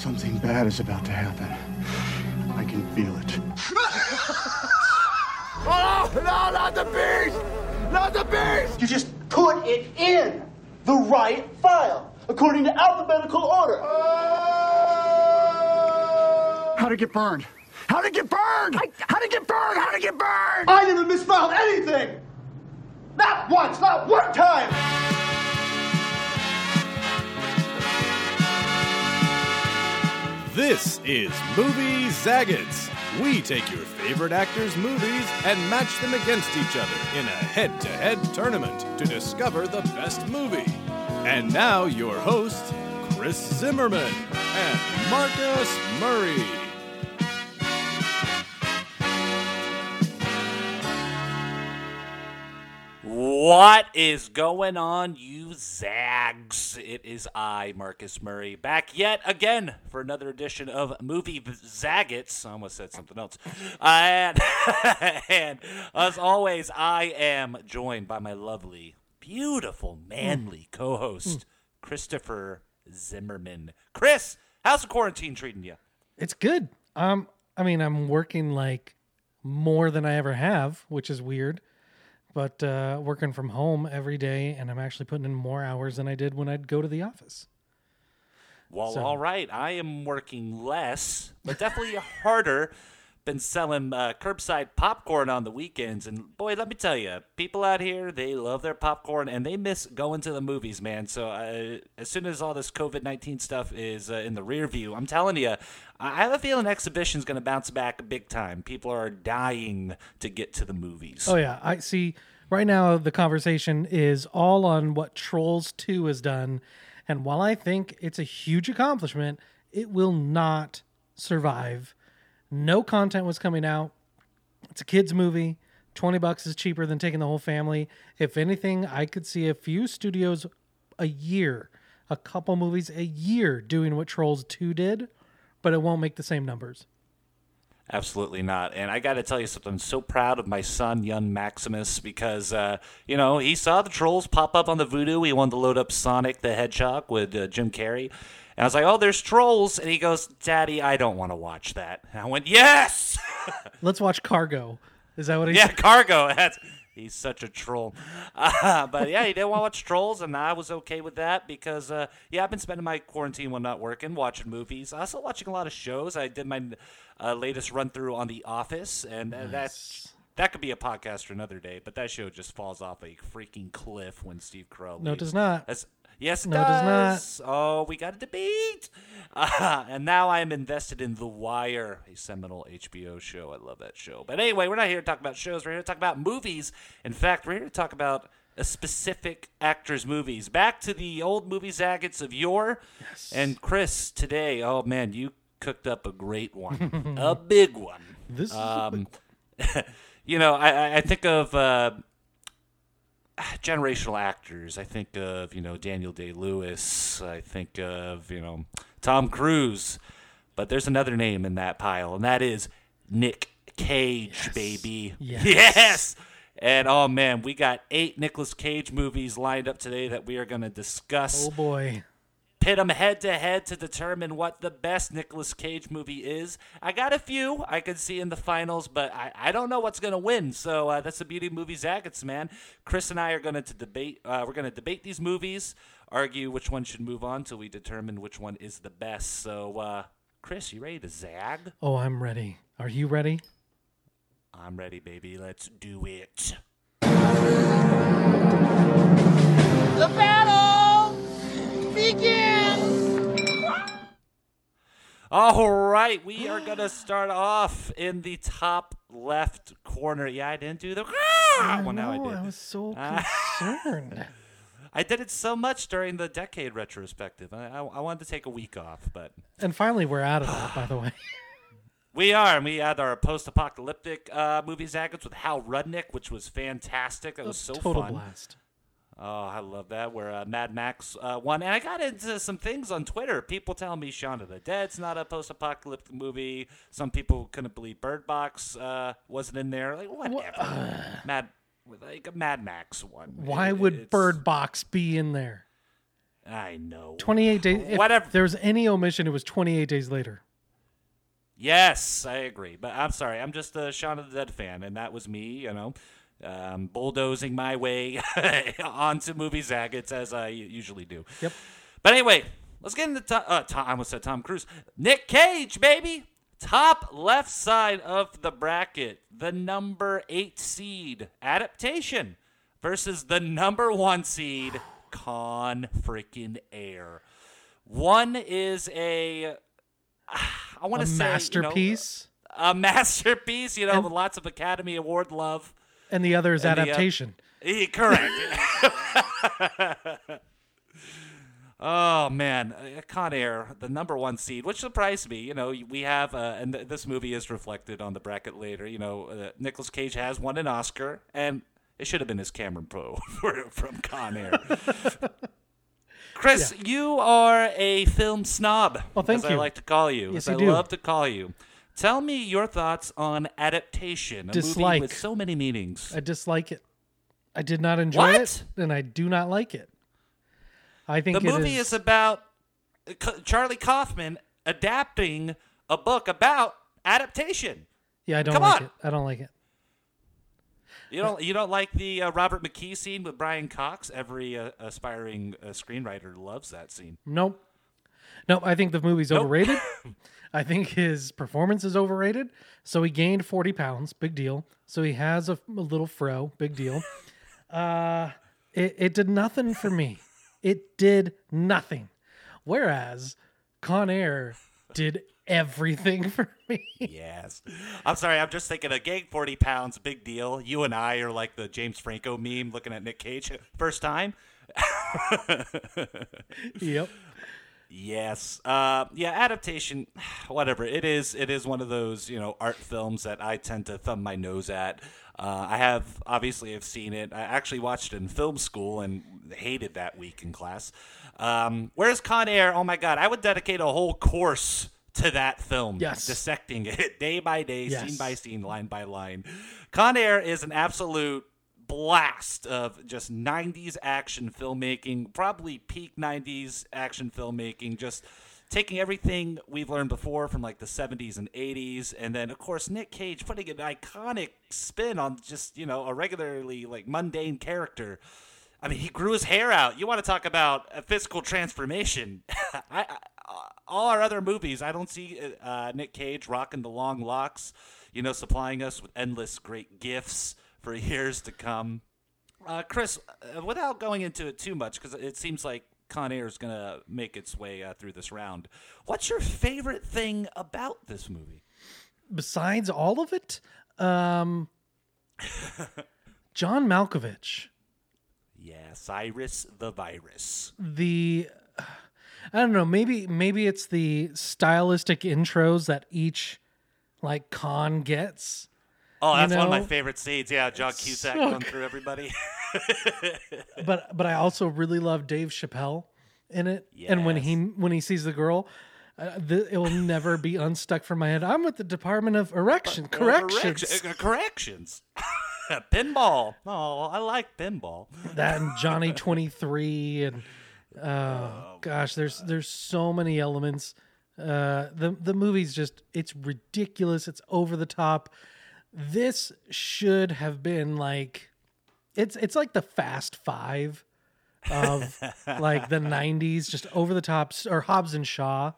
Something bad is about to happen. I can feel it. Oh, no, not the beast! Not the beast! You just put it in the right file, according to alphabetical order. How'd it get burned? How'd it get burned? How'd it get burned? How'd it get burned? I never misfiled anything! Not once, not one time! This is Movie Zaggets. We take your favorite actors' movies and match them against each other in a head to head tournament to discover the best movie. And now, your hosts, Chris Zimmerman and Marcus Murray. What is going on, you zags? It is I, Marcus Murray, back yet again for another edition of Movie Zaggets. I almost said something else. And, and as always, I am joined by my lovely, beautiful, manly co host, Christopher Zimmerman. Chris, how's the quarantine treating you? It's good. Um, I mean, I'm working like more than I ever have, which is weird. But uh, working from home every day, and I'm actually putting in more hours than I did when I'd go to the office. Well, So- all right. I am working less, but definitely harder. Been selling uh, curbside popcorn on the weekends, and boy, let me tell you, people out here they love their popcorn and they miss going to the movies, man. So uh, as soon as all this COVID nineteen stuff is uh, in the rear view, I'm telling you, I have a feeling exhibition's going to bounce back big time. People are dying to get to the movies. Oh yeah, I see. Right now, the conversation is all on what Trolls Two has done, and while I think it's a huge accomplishment, it will not survive. No content was coming out. It's a kids movie. Twenty bucks is cheaper than taking the whole family. If anything, I could see a few studios a year, a couple movies a year doing what Trolls Two did, but it won't make the same numbers. Absolutely not. And I got to tell you something. I'm so proud of my son, young Maximus, because, uh, you know, he saw the trolls pop up on the Vudu. He wanted to load up Sonic the Hedgehog with uh, Jim Carrey. And I was like, oh, there's trolls. And he goes, Daddy, I don't want to watch that. And I went, yes! Let's watch Cargo. Is that what he yeah, said? Cargo. That's, he's such a troll. Uh, but yeah, he didn't want to watch trolls, and I was okay with that because, uh, yeah, I've been spending my quarantine when not working, watching movies. Also watching a lot of shows. I did my uh, latest run through on The Office, and uh, that's. That could be a podcast for another day, but that show just falls off a freaking cliff when Steve Carell. No, it does not. That's, yes, it No, it does not. does. Oh, we got a debate. Uh, and now I am invested in The Wire, a seminal HBO show. I love that show. But anyway, we're not here to talk about shows. We're here to talk about movies. In fact, we're here to talk about a specific actor's movies. Back to the old movie zaggets of yore. Yes. And Chris, today, oh man, you cooked up a great one, a big one. This is a Um, you know, I, I- I think of uh, generational actors. I think of you know Daniel Day Lewis. I think of you know Tom Cruise. But there's another name in that pile, and that is Nick Cage, baby. Yes. yes. And oh man, we got eight Nicolas Cage movies lined up today that we are going to discuss Oh boy. Pit them head to head to determine what the best Nicolas Cage movie is. I got a few I could see in the finals, but I, I don't know what's going to win. So uh, that's the beauty of movie zaggets, man. Chris and I are going to debate. Uh, we're going to debate these movies, argue which one should move on till we determine which one is the best. So, uh, Chris, you ready to zag? Oh, I'm ready. Are you ready? I'm ready, baby. Let's do it. All right, we are gonna start off in the top left corner. Yeah, I didn't do the. well, now I did. I was so concerned. I did it so much during the decade retrospective. I, I, I wanted to take a week off, but and finally, we're out of that, by the way. we are. And we had our post-apocalyptic uh, movie zaggets with Hal Rudnick, which was fantastic. That was so Total fun. blast. Oh, I love that. Where uh, Mad Max uh, won, and I got into some things on Twitter. People telling me Shaun of the Dead's not a post-apocalyptic movie. Some people couldn't believe Bird Box uh, wasn't in there. Like whatever. Mad, like a Mad Max one. Why It- would it's- Bird Box be in there? I know. 28 days. If Whatever. there was any omission, it was 28 days later. Yes, I agree. But I'm sorry. I'm just a Shaun of the Dead fan, and that was me, you know, um, bulldozing my way onto movie Zagat's as I usually do. Yep. But anyway, let's get into Tom, uh, Tom. I almost said Tom Cruise. Nick Cage, baby. Top left side of the bracket, the number eight seed adaptation versus the number one seed Con freaking Air. One is a, I want to say you know, masterpiece, a masterpiece. You know, And- with lots of Academy Award love. And the other is and the, uh, adaptation. Correct. oh man, Uh, Con Air, the number one seed, which surprised me. You know, we have, uh, and th- this movie is reflected on the bracket later. You know, uh, Nicolas Cage has won an Oscar, and it should have been his Cameron Poe from Con Air. Chris, you are a film snob, Well, thank as I like to call you, Yes, as I I do. love to call you. Tell me your thoughts on adaptation, a movie Dislike. with so many meanings. I dislike it. I did not enjoy What? it, and I do not like it. I think The movie is, about Charlie Kaufman adapting a book about adaptation. yeah, I don't come like on. it. I don't like it. You don't you don't like the uh, Robert McKee scene with Brian Cox? Every uh, aspiring uh, screenwriter loves that scene. Nope. Nope. I think the movie's Nope. overrated. I think his performance is overrated. So he gained 40 pounds. Big deal. So he has a, a little fro. Big deal. Uh, it, it did nothing for me. It did nothing. Whereas Con Air did everything for me. Yes. I'm sorry. I'm just thinking a gang 40 pounds, big deal. You and I are like the James Franco meme looking at Nick Cage first time. yep. Yes. Uh, yeah, adaptation, whatever. It is it is one of those, you know, art films that I tend to thumb my nose at. Uh, I have obviously have seen it. I actually watched it in film school and hated that week in class. Um, whereas Con Air, oh my god, I would dedicate a whole course to that film. Yes. Dissecting it day by day, Yes. scene by scene, line by line. Con Air is an absolute blast of just 90s action filmmaking, probably peak 90s action filmmaking, just taking everything we've learned before from like the 70s and 80s and then of course Nick Cage putting an iconic spin on just, you know, a regularly like mundane character. I mean, he grew his hair out. You want to talk about a physical transformation? I, I, all our other movies, I don't see uh, Nick Cage rocking the long locks, you know, supplying us with endless great gifts for years to come. Uh, Chris, uh, without going into it too much, because it seems like Con Air is going to make its way uh, through this round, what's your favorite thing about this movie? Besides all of it, um, John Malkovich. Yeah, Cyrus the Virus. the I don't know, maybe maybe it's the stylistic intros that each like con gets. Oh, that's one of my favorite scenes. Yeah, John Cusack so going through everybody. But but I also really love Dave Chappelle in it. And when he when he sees the girl, uh, the, it will never be unstuck from my head. I'm with the Department of Erection Corrections. Correction- uh, corrections. pinball. Oh, I like pinball. that and Johnny 23 and oh gosh, there's there's so many elements. Uh, the the movie's just it's ridiculous. It's over the top. This should have been like it's it's like the Fast Five of like the '90s, just over the top, or Hobbs and Shaw,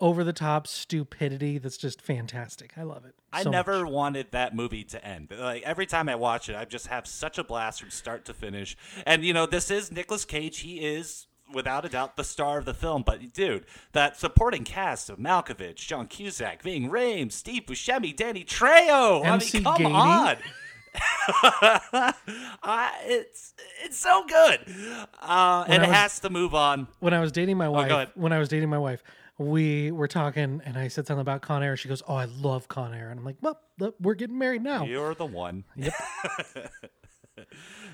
over the top stupidity. That's just fantastic. I love it. I never much. wanted that movie to end. Like every time I watch it, I just have such a blast from start to finish. And you know, this is nicholas Cage. He is without a doubt the star of the film. But dude, that supporting cast of Malkovich, John Cusack, Ving Rhames, Steve Buscemi, Danny Trejo. MC I mean, come Gainey. on. uh, it's it's so good, uh, and I it has to move on. when I was dating my wife, Oh, when I was dating my wife, we were talking, and I said something about Con Air. She goes, "Oh, I love Con Air," and I'm like, "Well, we're getting married now." You're the one. Yep.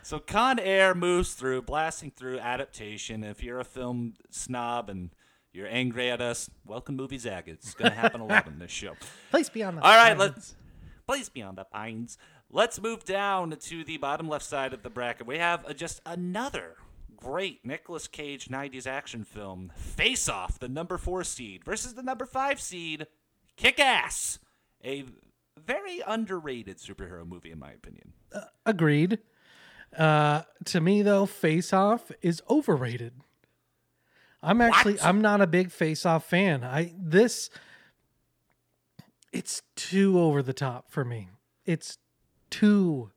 so Con Air moves through, blasting through adaptation. If you're a film snob and you're angry at us, welcome Movie Zag. It's going to happen a lot on this show. Place beyond the All right, pines. let's place beyond the pines. Let's move down to the bottom left side of the bracket. We have uh, just another great Nicolas Cage 90s action film Face Off, the number four seed, versus the number five seed Kick Ass, a very underrated superhero movie, in my opinion. Agreed. Uh, to me, though, Face Off is overrated. I'm actually What? I'm not a big Face Off fan. I this it's too over the top for me. It's too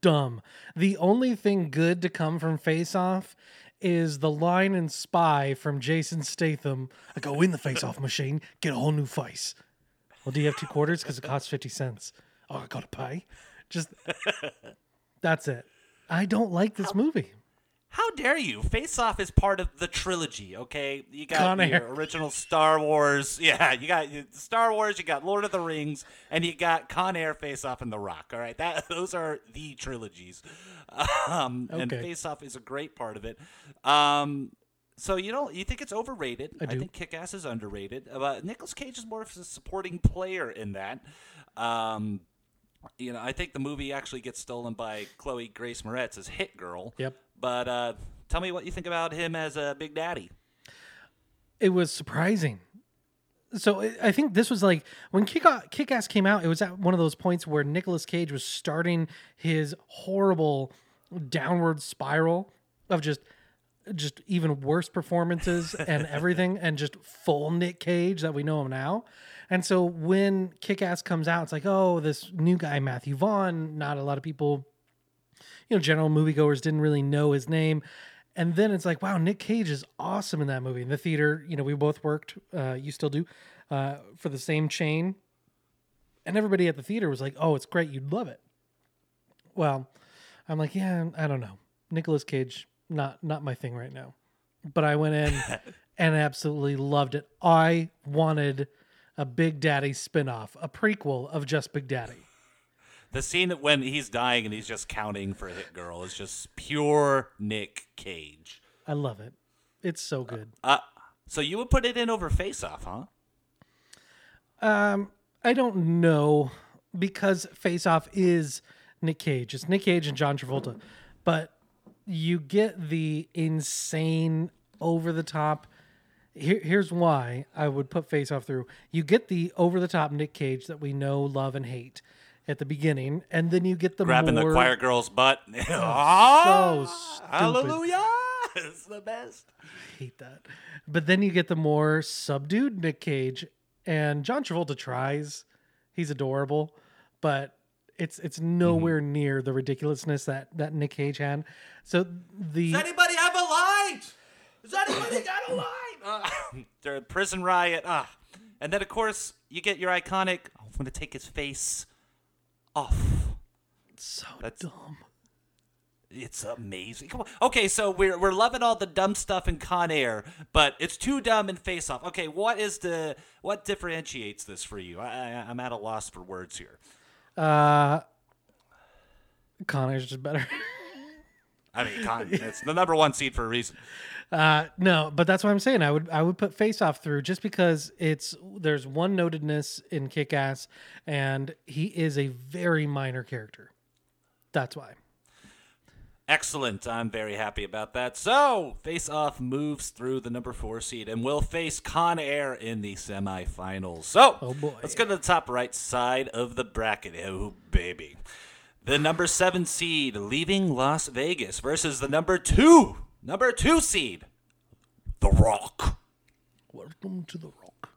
dumb. The only thing good to come from Face Off is the line in Spy from Jason Statham. I go in the Face Off machine, get a whole new face. Well, do you have two quarters? Because it costs fifty cents. Oh, I gotta pay. Just that's it. I don't like this movie. How dare you? Face Off is part of the trilogy, okay? You got Con your Air. original Star Wars. Yeah, you got Star Wars, you got Lord of the Rings, and you got Con Air, Face Off, and The Rock, all right? That Those are the trilogies. Um, And Okay. Face Off is a great part of it. Um, so you know, you think it's overrated? I, do. think Kick Ass is underrated. Uh, Nicholas Cage is more of a supporting player in that. Um, you know, I think the movie actually gets stolen by Chloe Grace Moretz as Hit Girl. Yep. But uh, tell me what you think about him as a Big Daddy. it was surprising. So I- I think this was like when Kick Kick Ass came out. It was at one of those points where Nicolas Cage was starting his horrible downward spiral of just just even worse performances and everything, and just full Nick Cage that we know him now. And so when Kick Ass comes out, it's like, oh, this new guy Matthew Vaughn. Not a lot of people you know, general moviegoers didn't really know his name. And then it's like, wow, Nick Cage is awesome in that movie. In the theater, you know, we both worked, uh, you still do, uh, for the same chain. And everybody at the theater was like, oh, it's great. You'd love it. Well, I'm like, yeah, I don't know. Nicolas Cage, not not my thing right now. But I went in and absolutely loved it. I wanted a Big Daddy spinoff, a prequel of just Big Daddy. The scene when he's dying and he's just counting for a Hit Girl is just pure Nick Cage. I love it. It's so good. Uh, so you would put it in over Face Off, huh? Um, I don't know because Face Off is Nick Cage. It's Nick Cage and John Travolta. But you get the insane over the top. Here, here's why I would put Face Off through. You get the over the top Nick Cage that we know, love, and hate at the beginning, and then you get the Grabbing more, the choir girl's butt. so Ah, stupid. Hallelujah! It's the best. hate that. But then you get the more subdued Nick Cage, and John Travolta tries. He's adorable, but it's it's nowhere near the ridiculousness that that Nick Cage had. So the Does anybody have a light? Does anybody got a light? Uh, the prison riot. Ah. And then, of course, you get your iconic, "Oh, I'm going to take his face off. so That's- dumb. It's amazing. Come on. Okay, so we're we're loving all the dumb stuff in Con Air, but it's too dumb in Face Off. Okay, what is the what differentiates this for you? I, I, I'm at a loss for words here. Uh, Con Air's just better. I mean, Con, it's the number one seed for a reason. Uh, no, but that's what I'm saying. I would I would put Face Off through just because it's there's one notedness in Kick Ass, and he is a very minor character. That's why. Excellent. I'm very happy about that. So, Face Off moves through the number four seed and will face Con Air in the semifinals. So, Oh, boy. let's go to the top right side of the bracket. Oh, baby. The number seven seed leaving Las Vegas versus the number two, number two seed, The Rock. Welcome to the Rock.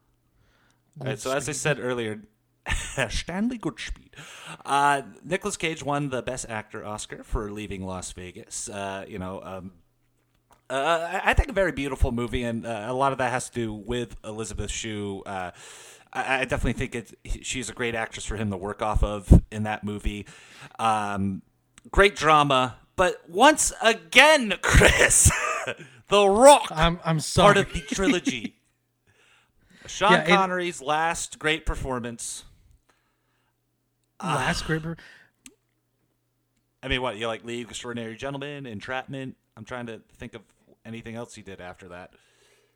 All right, so as I said earlier, Stanley Goodspeed. Uh, Nicholas Cage won the Best Actor Oscar for Leaving Las Vegas. Uh, you know, um, uh, I think a very beautiful movie, and uh, a lot of that has to do with Elizabeth Shue. Uh, I, I definitely think it, she's a great actress for him to work off of in that movie. Um, great drama, but once again, Chris, The Rock I'm I'm part sorry. of the trilogy. Sean Yeah, it- Connery's last great performance. Last great. per- I mean, what you like? League of Extraordinary Gentlemen, Entrapment. I'm trying to think of anything else he did after that.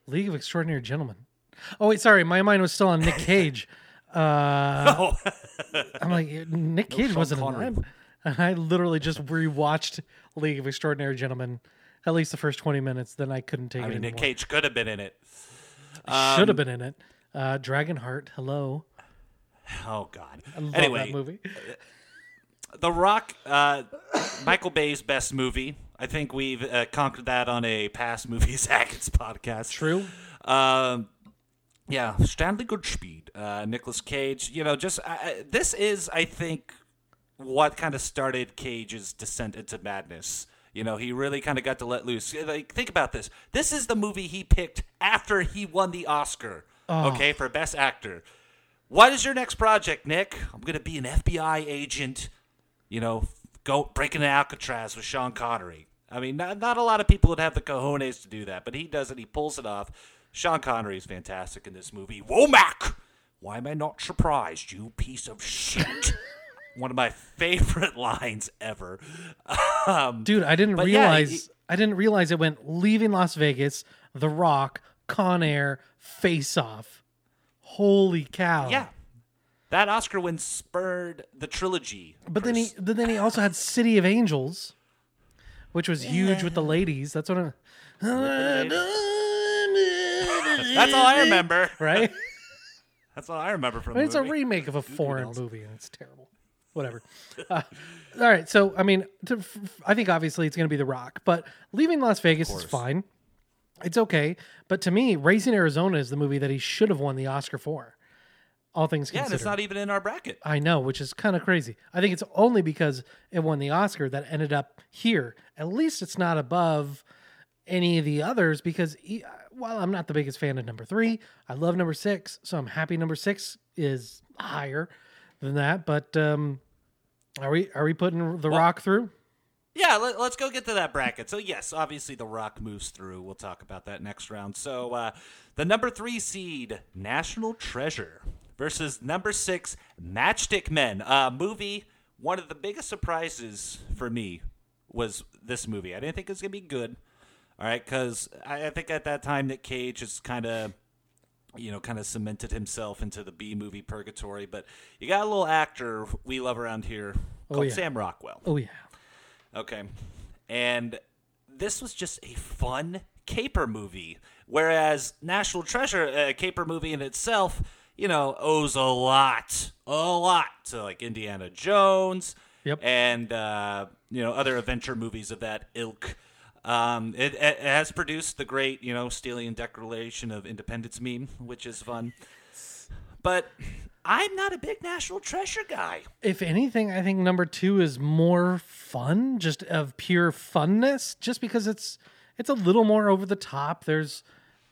League of Extraordinary Gentlemen. Oh wait, sorry, my mind was still on Nick Cage. Uh, Oh, I'm like Nick Cage Sean wasn't in that. And I literally just rewatched League of Extraordinary Gentlemen At least the first 20 minutes, then I couldn't take I it mean, Nick. Cage could have been in it. Should have been in it. Uh, Dragonheart, hello. Oh God. I love anyway, that movie. The Rock, uh, Michael Bay's best movie. I think we've uh, conquered that on a past movie Zagat's podcast. True. Um, yeah, Stanley Goodspeed, uh, Nicholas Cage. You know, just uh, this is, I think, what kind of started Cage's descent into madness. You know, he really kind of got to let loose. Like, think about this. This is the movie he picked after he won the Oscar. Okay, for Best Actor. What is your next project, Nick? I'm gonna be an FBI agent. You know, go breaking into Alcatraz with Sean Connery. I mean, not, not a lot of people would have the cojones to do that, but he does it. He pulls it off. Sean Connery is fantastic in this movie. Womack! Why am I not surprised, you piece of shit? One of my favorite lines ever. Um, Dude, I didn't But yeah, realize he- I didn't realize it went leaving Las Vegas, The Rock, Con Air, Face Off. Holy cow. yeah. That Oscar win spurred the trilogy. But then he but then he also had City of Angels, which was huge with the ladies. That's what I That's all I remember. right? That's all I remember from I mean, it's a remake of a foreign movie, and it's terrible. Whatever. Uh, all right, so I mean, to, I think obviously it's going to be The Rock, but leaving Las Vegas is fine. It's okay, but to me, Raising Arizona is the movie that he should have won the Oscar for. All things considered. Yeah, and it's not even in our bracket. I know, which is kind of crazy. I think it's only because it won the Oscar that ended up here. At least it's not above any of the others because e- while I'm not the biggest fan of number three, I love number six, so I'm happy number six is higher than that. But um, are we are we putting the Rock through? Yeah, let, us go get to that bracket. So yes, obviously The Rock moves through. We'll talk about that next round. So uh, the number three seed, National Treasure, versus number six, Matchstick Men. Uh, movie. One of the biggest surprises for me was this movie. I didn't think it was gonna be good. All right, because I, I think at that time Nick Cage is kind of you know, kind of cemented himself into the B movie purgatory. But you got a little actor we love around here called yeah. Sam Rockwell. Oh yeah, Okay. And this was just a fun caper movie. Whereas National Treasure, a caper movie in itself, you know, owes a lot, a lot to like Indiana Jones Yep. and, uh, you know, other adventure movies of that ilk. Um, it, it has produced the great, you know, Stealing Declaration of Independence meme, which is fun. But I'm not a big National Treasure guy. if anything, I think number two is more fun, just of pure funness, just because it's it's a little more over the top. There's,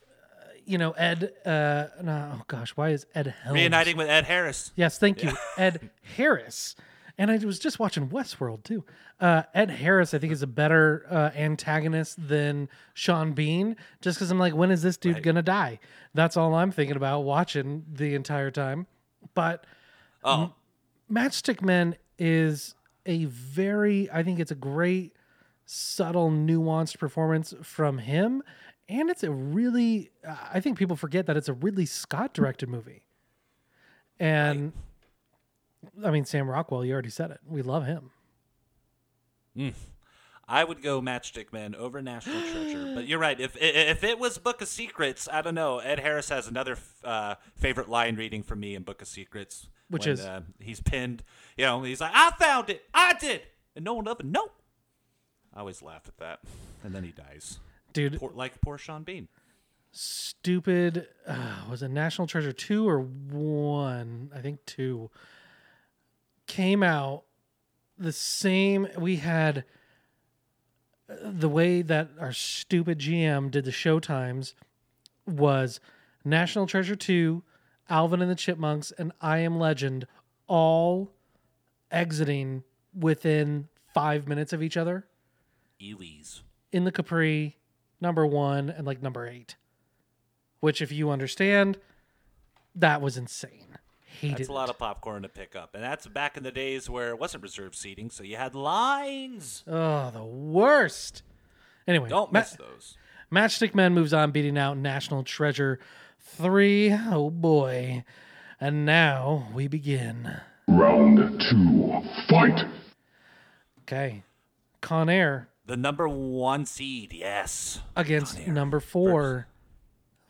uh, you know, Ed. Uh, no, oh gosh, why is Ed Helms? Reuniting with Ed Harris. Yes, thank you, Ed Harris. And I was just watching Westworld too. Uh, Ed Harris, I think, is a better uh, antagonist than Sean Bean, just because I'm like, when is this dude gonna die? That's all I'm thinking about watching the entire time. But Oh, Matchstick Men is a very, I think it's a great, subtle, nuanced performance from him. And it's a really, I think people forget that it's a Ridley Scott directed movie. And I mean, Sam Rockwell, you already said it. We love him. I would go Matchstick Men over National Treasure. But you're right. If if it was Book of Secrets, I don't know. Ed Harris has another uh, favorite line reading for me in Book of Secrets, Which when, is? uh, he's pinned. You know, he's like, "I found it. I did," and no one ever know. I always laugh at that, and then he dies, Dude, poor, like poor Sean Bean. stupid. Uh, was it National Treasure 2 or 1? I think 2. Came out the same. We had uh, the way that our stupid GM did the show times was National Treasure 2, Alvin and the Chipmunks, and I Am Legend all exiting within five minutes of each other Ewies. in the Capri, number one, and like number eight. Which, if you understand, that was insane. Hated That's a lot of popcorn to pick up, and that's back in the days where it wasn't reserved seating, so you had lines. Oh, the worst. Anyway, Don't Ma- miss those. Matchstick Men moves on, beating out National Treasure 3. Oh boy. And now we begin. Round two, fight. Okay. Con Air, The number one seed, yes. against number four,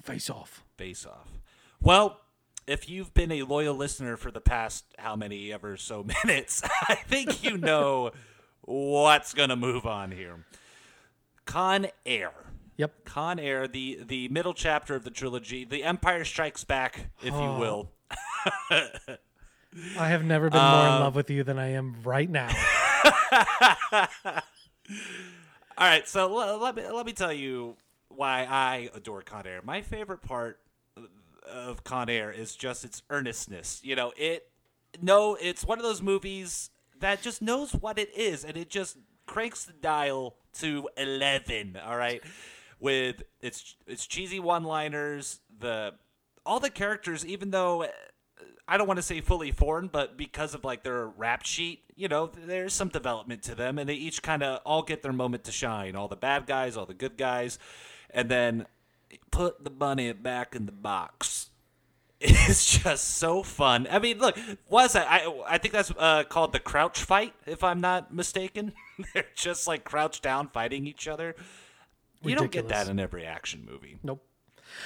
Face Off. Face off. Well, if you've been a loyal listener for the past how many ever so minutes, I think you know what's gonna move on here. Con Air. Yep. Con Air, the the middle chapter of the trilogy, the Empire Strikes Back, if you will. I have never been more Um, in love with you than I am right now. All right, so l- let me let me tell you why I adore Con Air. My favorite part of Con Air is just its earnestness. You know, it no, it's one of those movies that just knows what it is, and it just cranks the dial to eleven. All right, with its its cheesy one-liners, the all the characters, even though. Uh, I don't want to say fully formed, but because of like their rap sheet, you know, there's some development to them, and they each kind of all get their moment to shine. All the bad guys, all the good guys, and then put the money back in the box. It's just so fun. I mean, look, was that I? I think that's uh, called the crouch fight, if I'm not mistaken. They're just like crouched down fighting each other. You don't get that in every action movie. Nope.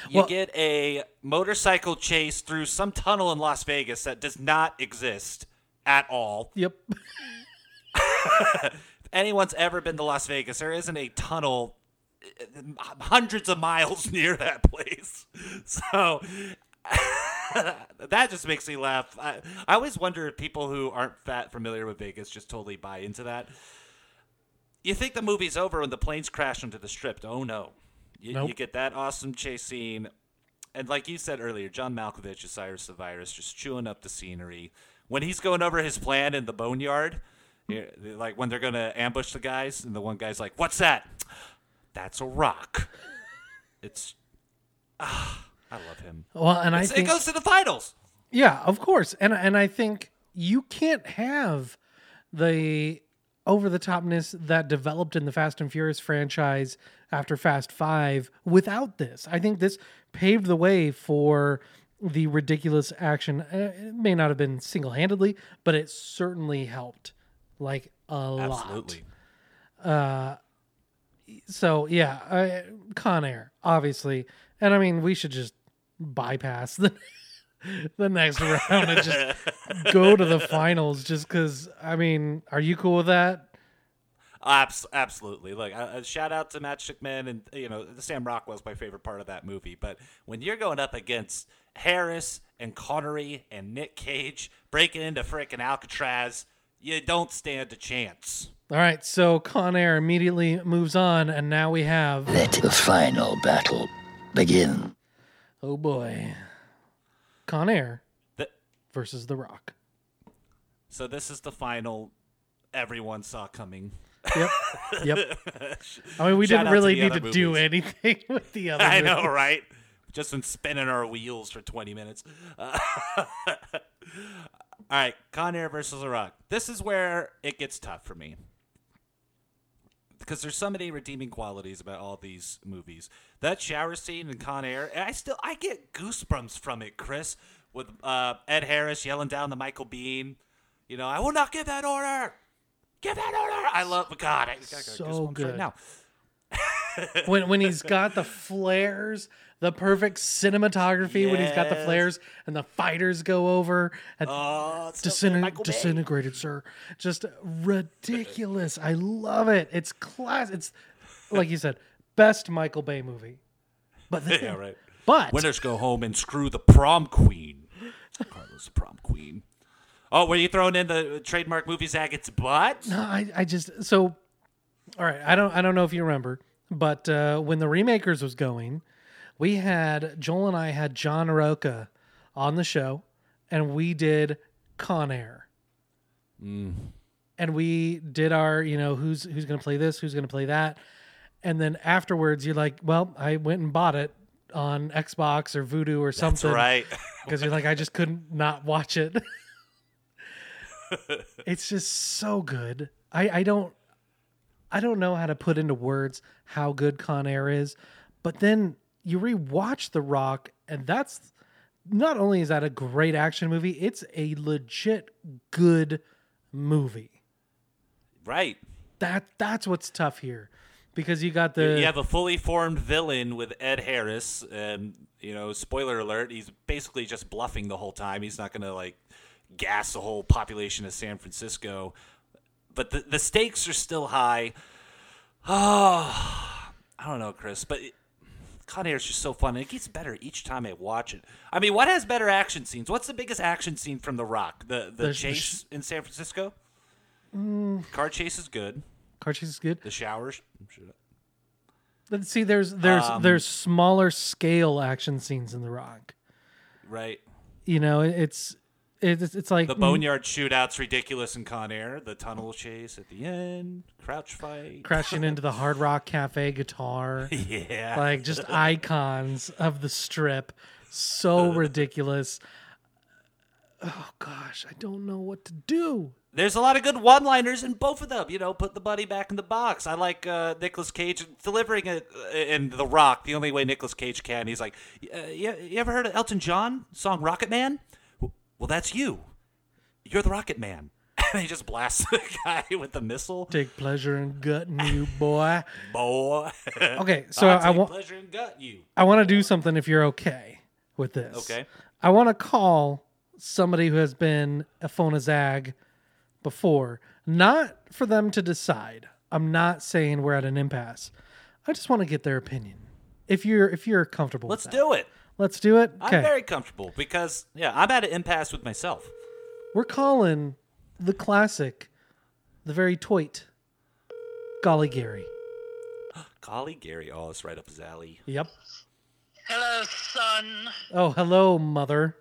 You Well- get a motorcycle chase through some tunnel in Las Vegas that does not exist at all. Yep. If anyone's ever been to Las Vegas, there isn't a tunnel hundreds of miles near that place. So that just makes me laugh. I, I always wonder if people who aren't that familiar with Vegas just totally buy into that. You think the movie's over when the planes crash into the strip. Oh no. You, Nope. you get that awesome chase scene. And like you said earlier, John Malkovich is Cyrus the Virus just chewing up the scenery. When he's going over his plan in the boneyard, like when they're going to ambush the guys, and the one guy's like, What's that? That's a rock. It's. Ah, I love him. Well, and I think it goes to the finals. Yeah, of course. And and I think you can't have the over the topness that developed in the Fast and Furious franchise after Fast 5 without this. I think this paved the way for the ridiculous action. Uh, It may not have been single-handedly, but it certainly helped like a lot. Absolutely. So, yeah, I, Con Air, obviously. And I mean, we should just bypass the the next round and just go to the finals just cuz I mean, are you cool with that? Abs- absolutely. Look, uh, uh, shout out to Matchstick Men, and you know Sam Rockwell's my favorite part of that movie. But when you're going up against Harris and Connery and Nick Cage breaking into frickin' Alcatraz, you don't stand a chance. All right, so Con Air immediately moves on and now we have Let the final battle begin. oh boy. Con Air Th- versus The Rock. so this is the final. Everyone saw coming. Yep. Yep. I mean, we Shout didn't out to really need to other do anything with the other I know, right? Just been spinning our wheels for 20 minutes. Uh, all right, Con Air versus The Rock. This is where it gets tough for me. Because there's so many redeeming qualities about all these movies. That shower scene in Con Air, I still I get goosebumps from it, Chris. With uh, Ed Harris yelling down to Michael Biehn, you know, I will not give that order. Give that order. I love God. I, I got So goosebumps good. right now. when when he's got the flares, the perfect cinematography when he's got the flares and the fighters go over and Oh, it's so good, Disin- Michael Bay. disintegrated, sir. Just ridiculous. I love it. It's class. It's like you said, best Michael Bay movie. But then, Yeah, right. but Winners go home and screw the prom queen. Carla's, the prom queen. Oh, were you throwing in the trademark movie Zaggett's butt? No, I, I just so all right. I don't I don't know if you remember, but uh, when the remakers was going, we had Joel and I had John Roca on the show, and we did Con Air, and we did our you know who's who's going to play this, who's going to play that, and then afterwards you're like, well, I went and bought it on Xbox or Vudu or That's something, right. because you're like, I just couldn't not watch it. it's just so good. I, I don't I don't know how to put into words how good Con Air is, but then you rewatch The Rock, and that's not only is that a great action movie, it's a legit good movie. right. that that's what's tough here, because you got the you have a fully formed villain with Ed Harris, and you know, spoiler alert, he's basically just bluffing the whole time. He's not going to like gas the whole population of San Francisco, but the the stakes are still high. Oh, I don't know, Chris, but. It, Con Air is just so fun, and it gets better each time I watch it. I mean, what has better action scenes? What's the biggest action scene from The Rock? The the chase sh- in San Francisco. Car chase is good. car chase is good. The showers. But see, there's there's Um, there's smaller scale action scenes in The Rock. Right. You know, it's it's it's like The boneyard shootout's ridiculous in Con Air. The tunnel chase at the end, crouch fight. crashing into the Hard Rock Cafe guitar. yeah. like just icons of the strip. So ridiculous. Oh gosh, I don't know what to do. There's a lot of good one-liners in both of them. You know, put the buddy back in the box. I like uh, Nicolas Cage delivering it uh, in The Rock the only way Nicholas Cage can. He's like, uh, you, you ever heard of Elton John song Rocket Man? Well, that's you. You're the Rocket Man. And he just blasts the guy with the missile. Take pleasure in gutting you, boy. Boy. Okay, so I I want pleasure in gut you. I want to do something if you're okay with this. Okay. I want to call somebody who has been a phone zag before, not for them to decide. I'm not saying we're at an impasse. I just want to get their opinion. If you're if you're comfortable, Let's with that. do it. Let's do it. I'm very comfortable because, yeah, I'm at an impasse with myself. We're calling the classic, the very toit, Golly Gary. Golly, Gary. Oh, it's right up his alley. Yep. Hello, son. Oh, hello, mother.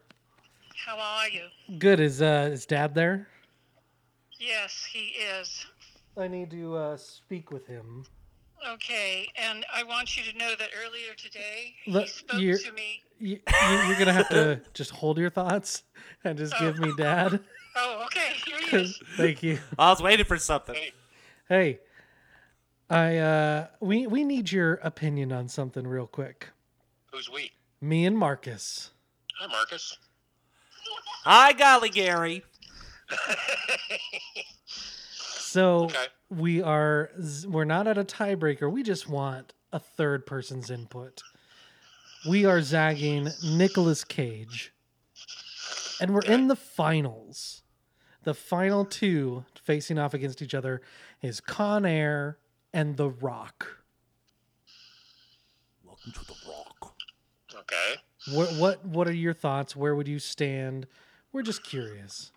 How are you? Good. Is uh is dad there? Yes, he is. I need to uh, speak with him. Okay, and I want you to know that earlier today Look, he spoke you're- to me. You, you, you're gonna have to just hold your thoughts and just give me dad. Oh, okay. Here he is. Thank you. I was waiting for something. Hey, I uh, we we need your opinion on something real quick. Who's we? Me and Marcus. Hi, Marcus. Hi, Golly, Gary. So Okay. We are we're not at a tiebreaker. We just want a third person's input. We are zagging Nicolas Cage, and we're in the finals. The final two facing off against each other is Con Air and The Rock. Welcome to the Rock. Okay. What what what are your thoughts? Where would you stand? We're just curious.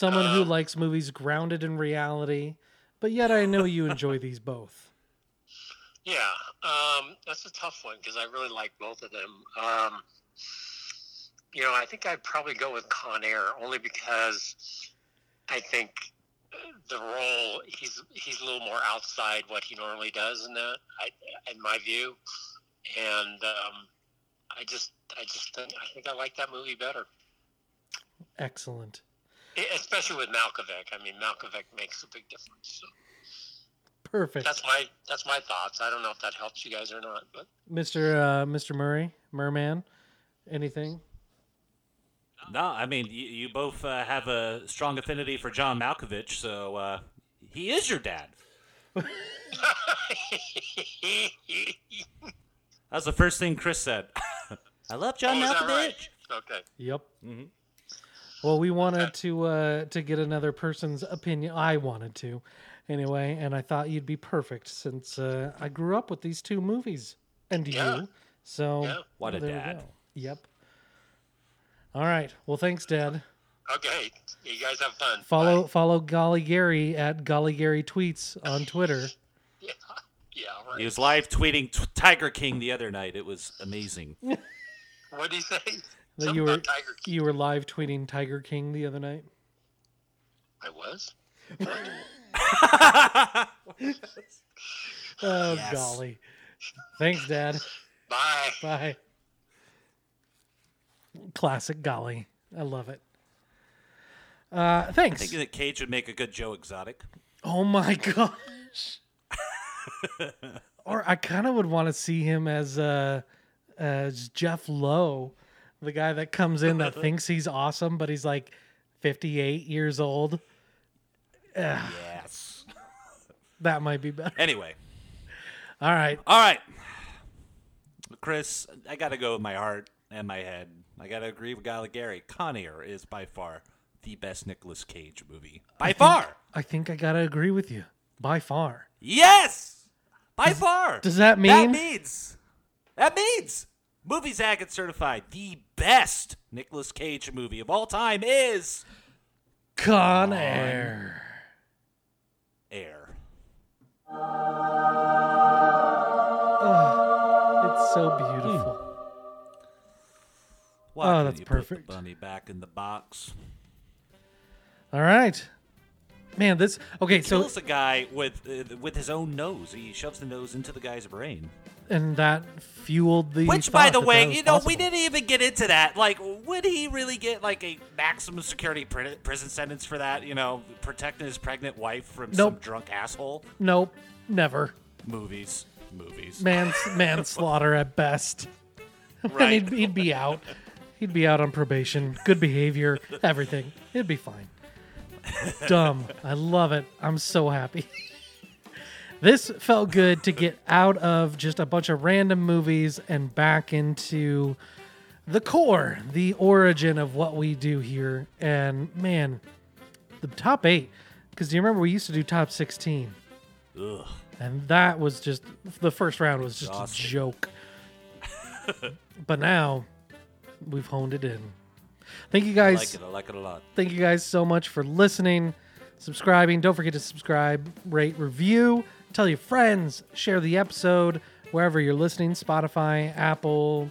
Someone who likes movies grounded in reality, but yet I know you enjoy these both. Yeah, um, that's a tough one because I really like both of them. Um, you know, I think I'd probably go with Con Air only because I think the role he's he's a little more outside what he normally does in that, I, in my view, and um, I just I just think I think I like that movie better, Excellent. Especially with Malkovich. I mean, Malkovich makes a big difference. So Perfect. that's my that's my thoughts. I don't know if that helps you guys or not, but. Mr. Uh, Mr. Murray, Merman, anything? No, I mean, you, you both uh, have a strong affinity for John Malkovich, so uh, he is your dad. That's the first thing Chris said. I love John Oh, Malkovich. right? Okay. Yep. Well, we wanted to uh, to get another person's opinion. I wanted to, anyway, and I thought you'd be perfect since uh, I grew up with these two movies and Yeah. you. So Yeah. What a there we dad. Yep. All right. Well, thanks, Dad. Okay. You guys have fun. Follow Bye. follow Golly Gary at Golly Gary tweets on Twitter. Yeah. Yeah. Right. He was live tweeting t- Tiger King the other night. It was amazing. What did he say? That Something you were about Tiger King. you were live tweeting Tiger King the other night. I was. Oh Yes. golly! Thanks, Dad. Bye. Bye. Classic Golly. I love it. Uh, I thanks. think that Cage would make a good Joe Exotic. Oh my gosh. or I kind of would want to see him as uh as Jeff Lowe, the guy that comes in that thinks he's awesome, but he's like 58 years old. Yes. That might be better. Anyway, All right. all right. Chris, I got to go with my heart and my head. I got to agree with Guy Gary. Con Air is by far the best Nicolas Cage movie. By far. I think I gotta agree with you. By far. Yes. By far. does that mean- That means. That means. Movie Zagat certified the best Nicolas Cage movie of all time is Con Air. Air. It's so hmm. beautiful. Why Oh, that's you Put perfect. the bunny back in the box. All right. Man, this okay, so kills a guy with uh, with his own nose. He shoves the nose into the guy's brain. and that fueled the Which, by the way, you know, we didn't even get into that. Like, would he really get like a maximum security pri- prison sentence for that? You know, protecting his pregnant wife from some Nope. drunk asshole. Nope, never. Movies, movies. Mans manslaughter at best. And Right. he'd, he'd be out. He'd be out on probation, good behavior, everything. It'd be fine. Dumb. I love it. I'm so happy. this felt good to get out of just a bunch of random movies and back into the core, the origin of what we do here. And man, the top eight. Because do you remember we used to do top 16? Ugh. And that was just the first round was just Exhausting. a joke. but now we've honed it in. Thank you guys. I like it. I like it a lot. Thank you guys so much for listening, subscribing. Don't forget to subscribe, rate, review, tell your friends, share the episode wherever you're listening Spotify, Apple,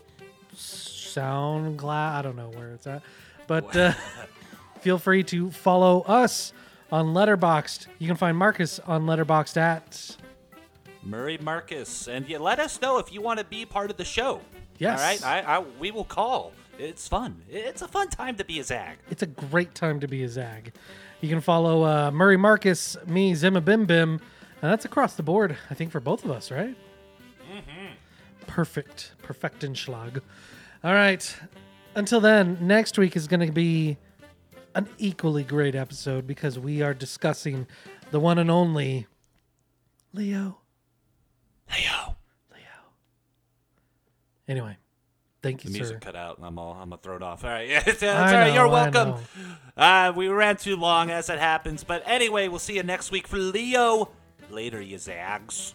SoundCloud. I don't know where it's at. But uh, feel free to follow us on Letterboxd. You can find Marcus on Letterboxd at. Murray Marcus, and yeah, let us know if you want to be part of the show. Yes. All right. I, I we will call. It's fun. It's a fun time to be a Zag. It's a great time to be a Zag. You can follow uh, Murray Marcus, me, Zimma Bim Bim, and that's across the board, I think, for both of us, right? Mm-hmm. Perfect. Perfectenschlag. All right. Until then, next week is going to be an equally great episode because we are discussing the one and only Leo. Leo. Leo. Anyway, thank you, The sir. music cut out, and I'm all I'm gonna throw it off. All right, yeah, it's, it's all I. You're I welcome. Uh, we ran too long, as it happens. But anyway, we'll see you next week for Leo. Later, you zags.